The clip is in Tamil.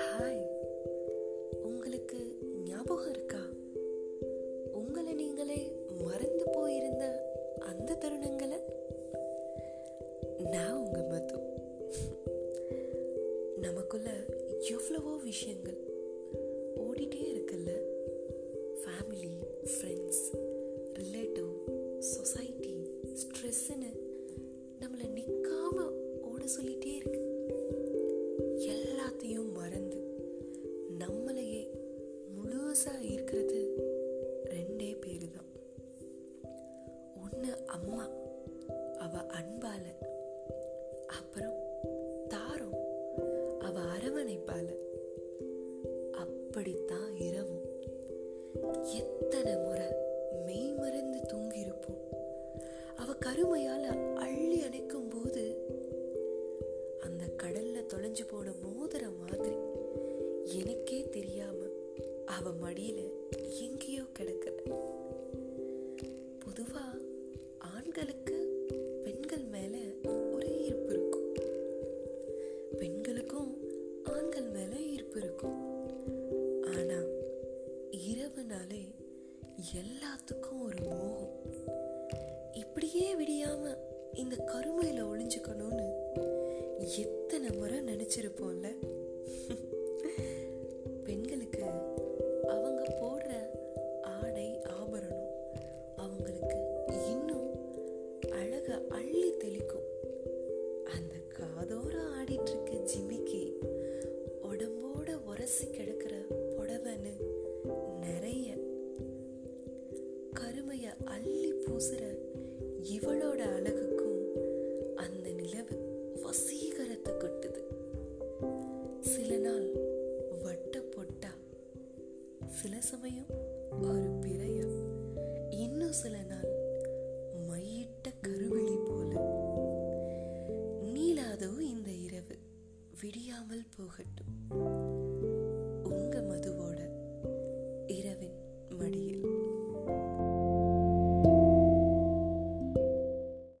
ஹாய் உங்களுக்கு ஞாபகம் இருக்கா? உங்களை நீங்களே மறந்து போயிருந்த அந்த தருணங்களை? நான் உங்க மது. நமக்குள்ள எவ்வளவோ விஷயங்கள் ஓடிட்டே இருக்குல்ல? ஃபேமிலி ஃப்ரெண்ட்ஸ் ரிலேட்டிவ் சொசைட்டி ஸ்ட்ரெஸ்ஸுன்னு கூட சொல்லிட்டே இருக்கு. எல்லாத்தையும் மறந்து நம்மளையே முழுசா இருக்கிறது ரெண்டே பேரு தான் ஒன்று அம்மா அவ அன்பால அப்புறம் தாரம் அவ அரவணைப்பால அப்படித்தான் இரவும். எத்தனை முறை மெய் மறந்து தூங்கியிருப்போம். அவ கருமையால அவ மடியில எங்கேயோ கிடக்குற பொதுவா ஆண்களுக்கு பெண்கள் மேல ஒரே ஈர்ப்பு இருக்கும். பெண்களுக்கும் ஆண்கள் மேல ஈர்ப்பு இருக்கும். ஆனா இரவுனாலே எல்லாத்துக்கும் ஒரு மோகம். இப்படியே விடியாம இந்த கருமையில ஒளிஞ்சுக்கணும்னு எத்தனை முறை நினைச்சிருப்போம்ல? அழக அள்ளி தெளிக்கும். அந்த காதோர ஆடிட்டு இருக்க ஜிமிக்கி உடம்போட உரசி கிடக்கிற புடவைன்னு நிறைய. கருமைய அள்ளி பூசுற இவளோட அழகுக்கும் அந்த நிலவு வசீகரத்தை கொட்டுது. சில நாள் வட்ட பொட்டா சில சமயம் ஒரு பிறை i will put it